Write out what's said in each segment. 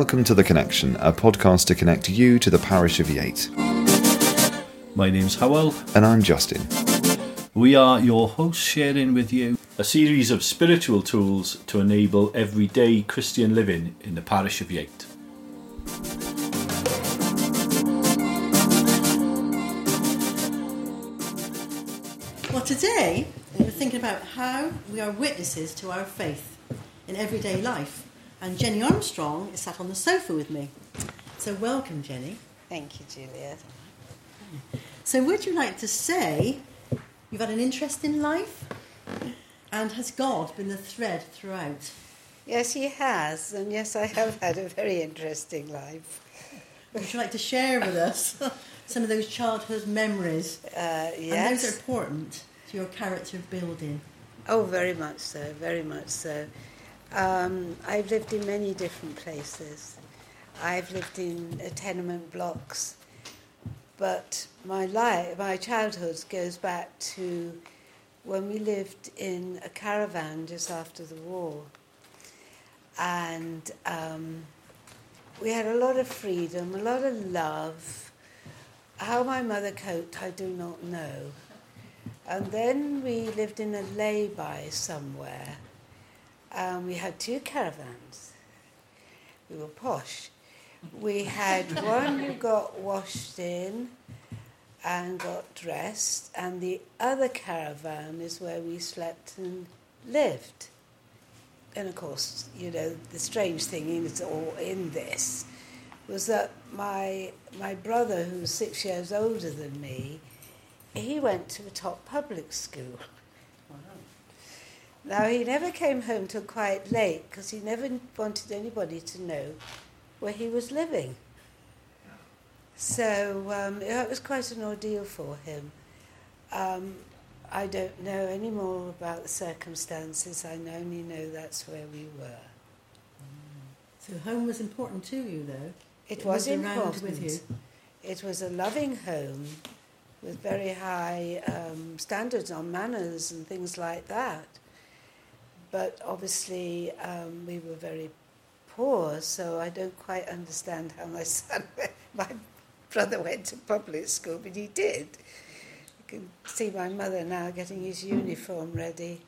Welcome to The Connection, a podcast to connect you to the parish of Yate. My name's Howell. And I'm Justin. We are your hosts sharing with you a series of spiritual tools to enable everyday Christian living in the parish of Yate. Well, today we're thinking about how we are witnesses to our faith in everyday life. And Jenny Armstrong is sat on the sofa with me. So, welcome, Jenny. Thank you, Juliet. So, would you like to say you've had an interest in life? And has God been the thread throughout? Yes, He has. And yes, I have had a very interesting life. Would you like to share with us some of those childhood memories? Uh, yes. And those are important to your character building. Oh, very much so, very much so. Um, I've lived in many different places. I've lived in uh, tenement blocks, but my life, my childhood goes back to when we lived in a caravan just after the war, and um, we had a lot of freedom, a lot of love. How my mother coped, I do not know. And then we lived in a lay-by somewhere um, we had two caravans. We were posh. We had one who got washed in and got dressed, and the other caravan is where we slept and lived. And of course, you know, the strange thing is all in this was that my my brother, who's six years older than me, he went to a top public school. Now, he never came home till quite late because he never wanted anybody to know where he was living. So um, it was quite an ordeal for him. Um, I don't know any more about the circumstances. I only know that's where we were. So home was important to you, though. It, it was, was important. with you. It was a loving home with very high um, standards on manners and things like that but obviously um, we were very poor, so I don't quite understand how my son, my brother went to public school, but he did. You can see my mother now getting his uniform ready.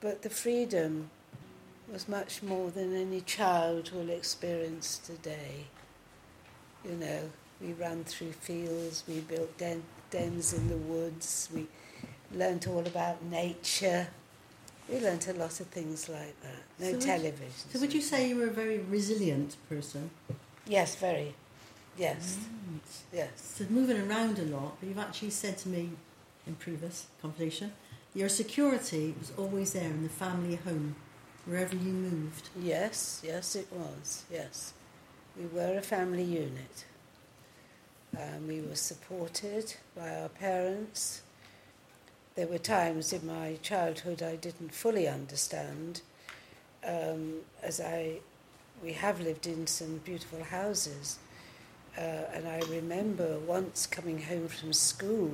But the freedom was much more than any child will experience today. You know, we ran through fields, we built den- dens in the woods, we learnt all about nature. We learnt a lot of things like that. No so television. Would, so would you say you were a very resilient person? Yes, very. Yes. Right. Yes. So moving around a lot, but you've actually said to me in previous conversation, your security was always there in the family home, wherever you moved. Yes, yes, it was. Yes, we were a family unit. Um, we were supported by our parents there were times in my childhood I didn't fully understand, um, as I we have lived in some beautiful houses, uh, and I remember once coming home from school,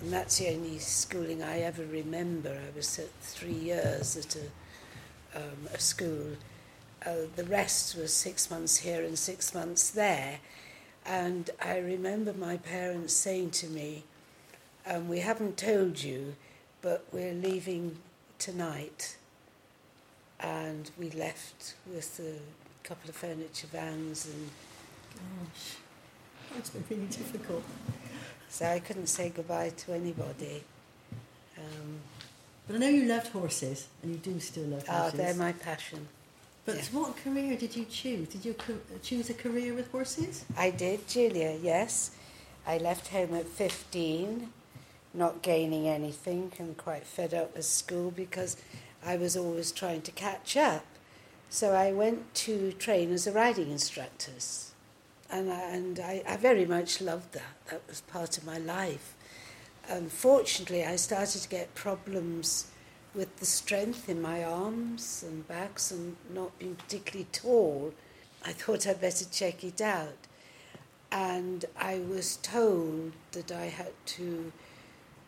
and that's the only schooling I ever remember. I was three years at a, um, a school. Uh, the rest was six months here and six months there. And I remember my parents saying to me, um, we haven't told you, but we're leaving tonight. And we left with a couple of furniture vans and. Gosh, that's been really difficult. So I couldn't say goodbye to anybody. Um, but I know you loved horses, and you do still love horses. Oh, they're my passion. But yeah. what career did you choose? Did you co- choose a career with horses? I did, Julia, yes. I left home at 15 not gaining anything and quite fed up with school because I was always trying to catch up. So I went to train as a riding instructor. And, I, and I, I very much loved that. That was part of my life. Unfortunately, I started to get problems with the strength in my arms and backs and not being particularly tall. I thought I'd better check it out. And I was told that I had to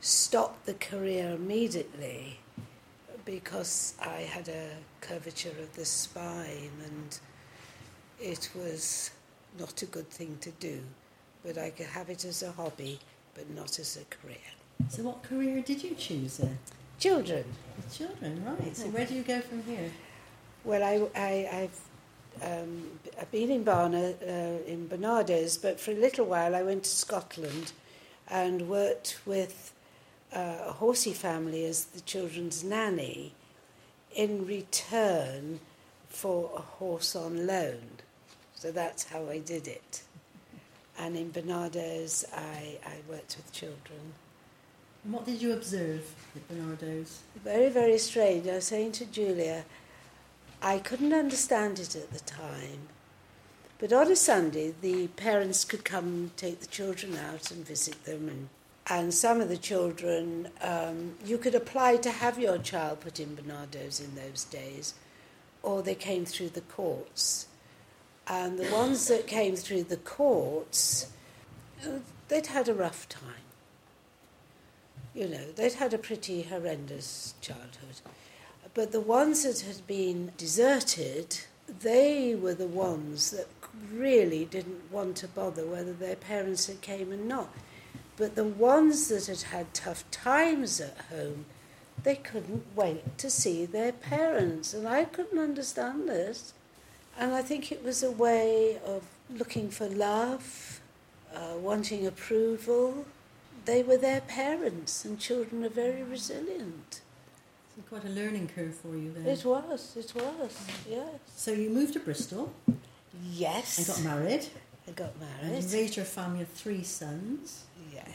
stopped the career immediately because I had a curvature of the spine and it was not a good thing to do, but I could have it as a hobby, but not as a career. So, what career did you choose then? Children. With children, right. So, where do you go from here? Well, I, I, I've um, I've been in Barna, uh, in Barnardo's, but for a little while I went to Scotland and worked with uh, a horsey family as the children's nanny in return for a horse on loan. So that's how I did it. And in Barnardo's, I, I worked with children. And what did you observe at Barnardo's? Very, very strange. I was saying to Julia, I couldn't understand it at the time. But on a Sunday, the parents could come take the children out and visit them. And, and some of the children, um, you could apply to have your child put in Barnardo's in those days, or they came through the courts. And the ones that came through the courts, they'd had a rough time. You know, they'd had a pretty horrendous childhood. But the ones that had been deserted, they were the ones that really didn't want to bother whether their parents had came or not. But the ones that had had tough times at home, they couldn't wait to see their parents. And I couldn't understand this. And I think it was a way of looking for love, uh, wanting approval. They were their parents, and children are very resilient. So quite a learning curve for you then. It was, it was, yes. So you moved to Bristol Yes. and got married. I got married. And you raised your family of three sons.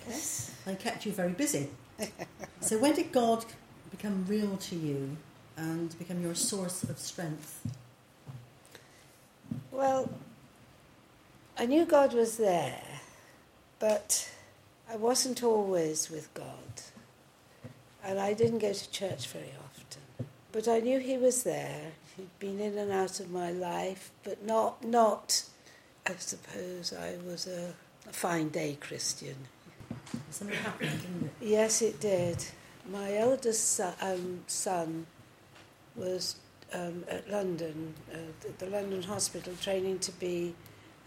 Yes. And kept you very busy. so when did God become real to you and become your source of strength? Well, I knew God was there, but I wasn't always with God. And I didn't go to church very often. But I knew He was there. He'd been in and out of my life, but not, not I suppose I was a, a fine day Christian. Something happened, didn't it? Yes, it did. My eldest son, um, son was um, at London, uh, the London Hospital, training to be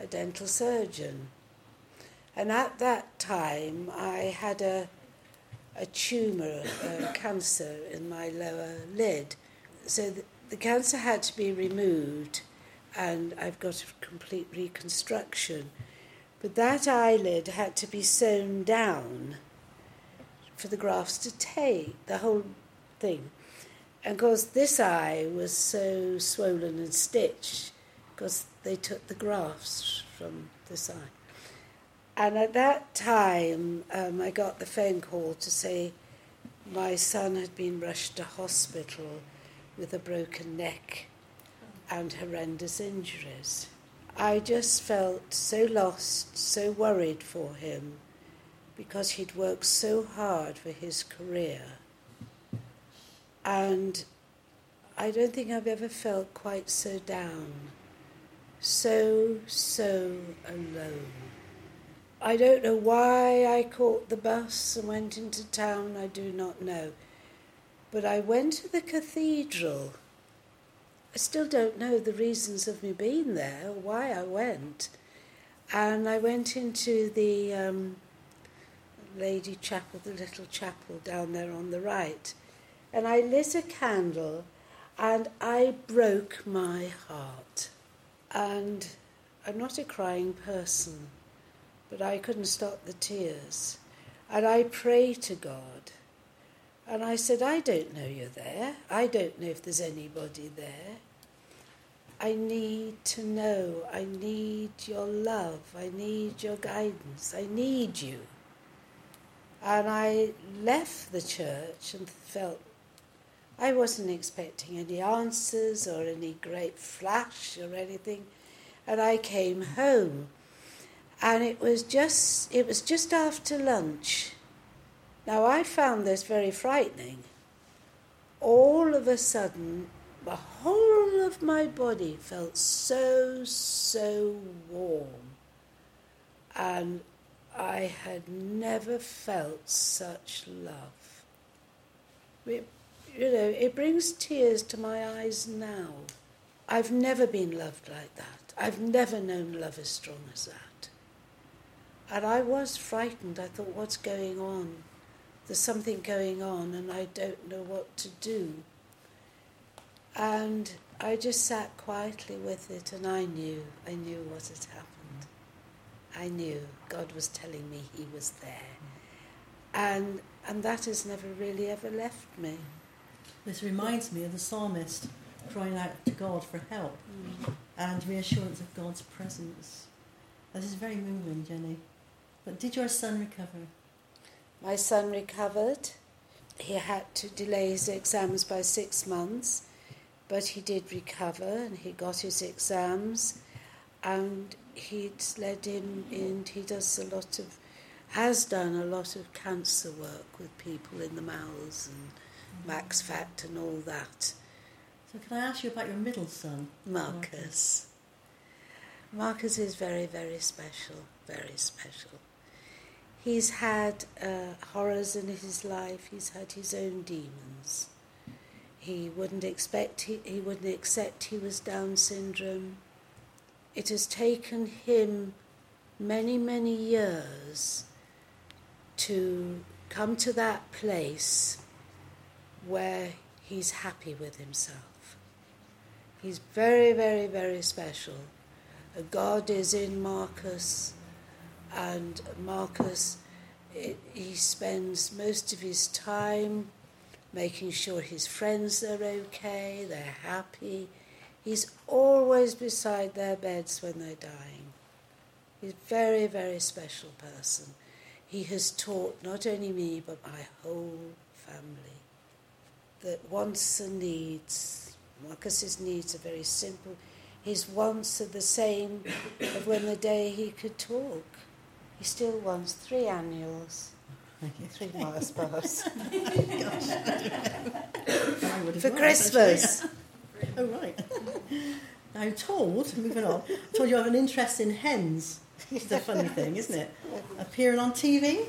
a dental surgeon. And at that time, I had a, a tumour, a cancer in my lower lid. So the, the cancer had to be removed, and I've got a complete reconstruction. But that eyelid had to be sewn down for the grafts to take, the whole thing. And of course, this eye was so swollen and stitched because they took the grafts from this eye. And at that time, um, I got the phone call to say my son had been rushed to hospital with a broken neck and horrendous injuries. I just felt so lost, so worried for him because he'd worked so hard for his career. And I don't think I've ever felt quite so down, so, so alone. I don't know why I caught the bus and went into town, I do not know. But I went to the cathedral. I still don't know the reasons of me being there why I went. And I went into the um, Lady Chapel, the little chapel down there on the right. And I lit a candle and I broke my heart. And I'm not a crying person, but I couldn't stop the tears. And I prayed to God. And I said, I don't know you're there. I don't know if there's anybody there. I need to know. I need your love. I need your guidance. I need you. And I left the church and felt I wasn't expecting any answers or any great flash or anything. And I came home. And it was just it was just after lunch. Now I found this very frightening. All of a sudden the whole of my body felt so, so warm. And I had never felt such love. It, you know, it brings tears to my eyes now. I've never been loved like that. I've never known love as strong as that. And I was frightened. I thought, what's going on? There's something going on, and I don't know what to do. And I just sat quietly with it, and I knew, I knew what had happened. I knew God was telling me He was there, and and that has never really ever left me. This reminds me of the psalmist crying out to God for help Mm. and reassurance of God's presence. This is very moving, Jenny. But did your son recover? My son recovered. He had to delay his exams by six months, but he did recover and he got his exams. And he'd led in, in he does a lot of, has done a lot of cancer work with people in the mouths and Max Fax and all that. So can I ask you about your middle son? Marcus. Marcus is very, very special, very special. He's had uh, horrors in his life. He's had his own demons. He wouldn't expect he, he wouldn't accept he was Down syndrome. It has taken him many, many years to come to that place where he's happy with himself. He's very, very, very special. God is in Marcus, and Marcus, it, he spends most of his time making sure his friends are okay, they're happy. He's always beside their beds when they're dying. He's a very, very special person. He has taught not only me, but my whole family that wants and needs, Marcus's needs are very simple. His wants are the same of when the day he could talk. He still wants three annuals, three Mars bars I for Christmas. actually. Oh, right. I'm told, moving on, I'm told you have an interest in hens. It's a funny thing, isn't it? Appearing on TV?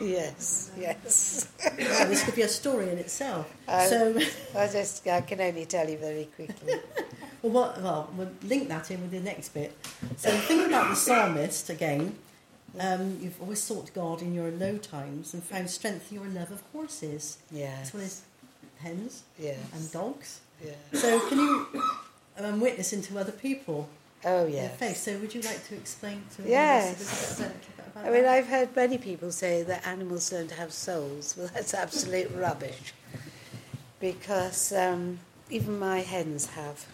yes, yes. Wow, this could be a story in itself. Um, so, I just I can only tell you very quickly. well, what, well, we'll link that in with the next bit. So, thinking about the psalmist again, um, you've always sought God in your low times and found strength in your love of horses, Yes. as well as hens Yes. and dogs. yeah. So, can you um, witness into other people Oh yes. So, would you like to explain to Yes. of us a bit about I mean, that? I've heard many people say that animals don't have souls. Well, that's absolute rubbish. Because um, even my hens have.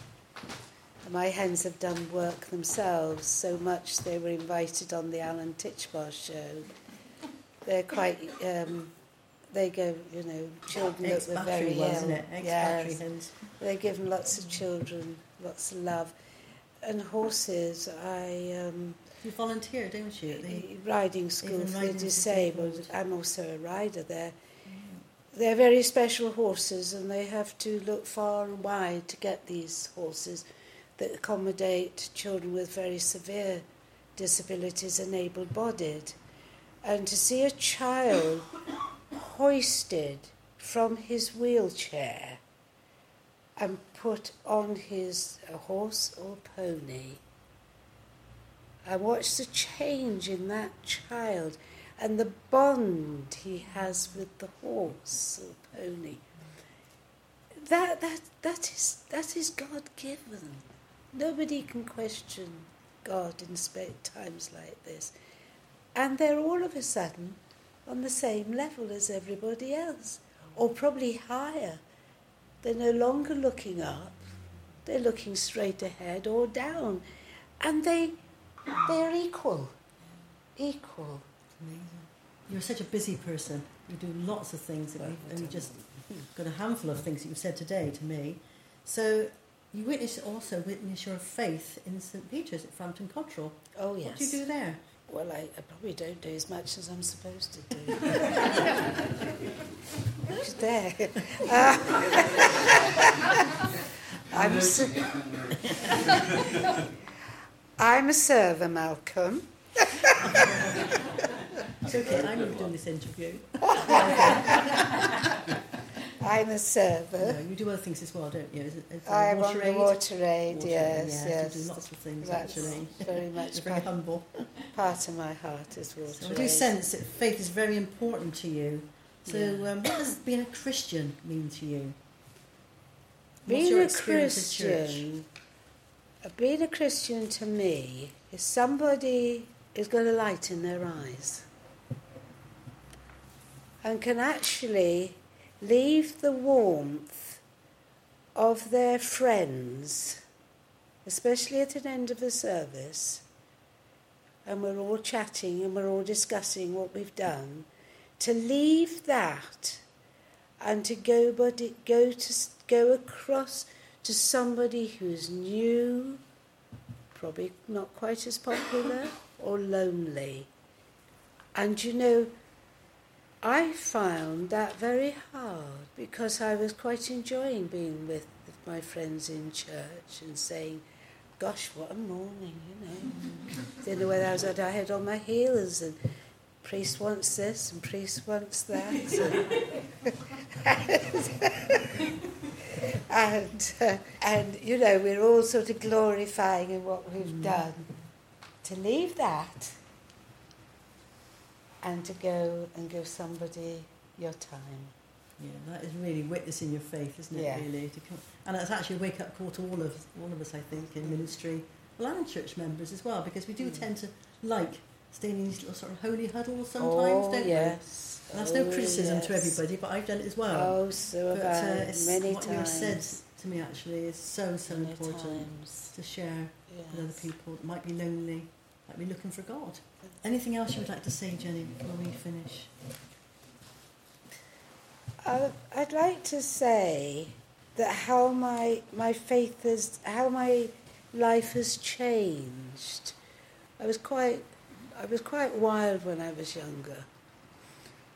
My hens have done work themselves so much they were invited on the Alan Titchmarsh show. They're quite, um, they go, you know, children that were very ill. Yes. hens. They're given lots of children, lots of love. And horses, I. Um, You volunteer, don't you? the- riding school for the riding for disabled. disabled. I'm also a rider there. They're very special horses, and they have to look far and wide to get these horses that accommodate children with very severe disabilities and able bodied. And to see a child hoisted from his wheelchair and put on his horse or pony I watch the change in that child and the bond he has with the horse or pony. That, that, that, is, that is God given. Nobody can question God in times like this. And they're all of a sudden on the same level as everybody else, or probably higher. They're no longer looking up, they're looking straight ahead or down. And they they're equal. Equal. You're such a busy person. You do lots of things, and you've just got a handful of things that you've said today to me. So you witness also witness your faith in St Peter's at Frampton Cotterell. Oh yes. What do you do there? Well, I, I probably don't do as much as I'm supposed to do. Who's there? Uh, I'm, a, ser- I'm a server, Malcolm. It's okay. I'm not doing this interview. I'm a server. No, you do other things as well, don't you? Is it, is I'm on water the aid? water aid, Water aid, yes, yeah, yes. You do lots of things That's actually. very much very part, humble. part of my heart is water So I do aid. sense that faith is very important to you. So, Yeah. um, what does being a Christian mean to you? What's Being your a experience of church? Christian, uh, being a Christian to me is somebody who's got a light in their eyes and can actually leave the warmth of their friends, especially at an end of the service, and we're all chatting and we're all discussing what we've done, to leave that and to go it, go to go across to somebody who's new, probably not quite as popular or lonely. And you know, I found that very hard because I was quite enjoying being with my friends in church and saying, "Gosh, what a morning!" You know, didn't know whether I was had I had on my heels and priest wants this and priest wants that. and uh, and you know we're all sort of glorifying in what we've done to leave that and to go and give somebody your time Yeah, that is really witnessing your faith, isn't it? Yeah. Really, to come, and it's actually a wake up call to all of all of us, I think, in ministry, well, and church members as well, because we do Mm. tend to like staying in these little sort of holy huddles sometimes, oh don't yes we? And that's no Oh, criticism to everybody, but I've done it as well. oh so but uh, it's, many what you have said to me actually is so so many important times to share with other people that might be lonely, might be looking for God. Anything else you would like to say, Jenny, before we finish? I- I'd like to say that how my my faith has how my life has changed. I was quite I was quite wild when I was younger.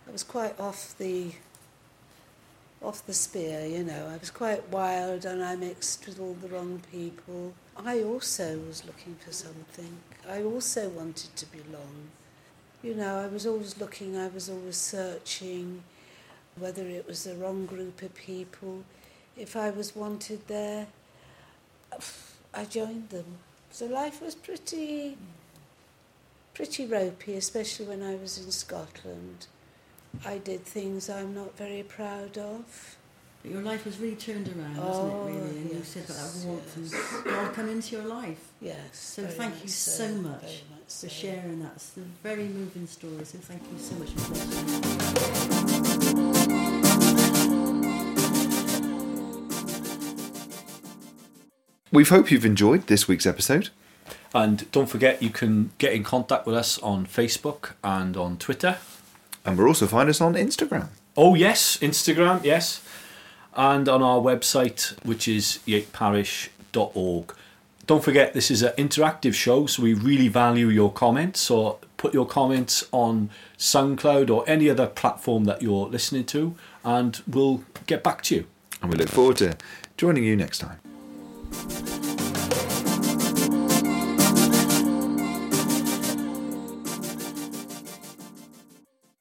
I was quite off the off the spear, you know. I was quite wild and I mixed with all the wrong people. I also was looking for something. I also wanted to belong. You know, I was always looking, I was always searching whether it was the wrong group of people. If I was wanted there, I joined them. So life was pretty, pretty ropey, especially when I was in Scotland. I did things I'm not very proud of. But your life was really turned around, Oh, wasn't it, really? And you said about that warmth yes. and God come into your life. Yes. So thank you so much very much for so. sharing that. It's a very moving story, so thank you so much for sharing. We hope you've enjoyed this week's episode. And don't forget, you can get in contact with us on Facebook and on Twitter. And we'll also find us on Instagram. Oh, yes, Instagram, yes. And on our website, which is yateparish.org. Don't forget, this is an interactive show, so we really value your comments. So put your comments on SoundCloud or any other platform that you're listening to, and we'll get back to you. And we look forward to joining you next time.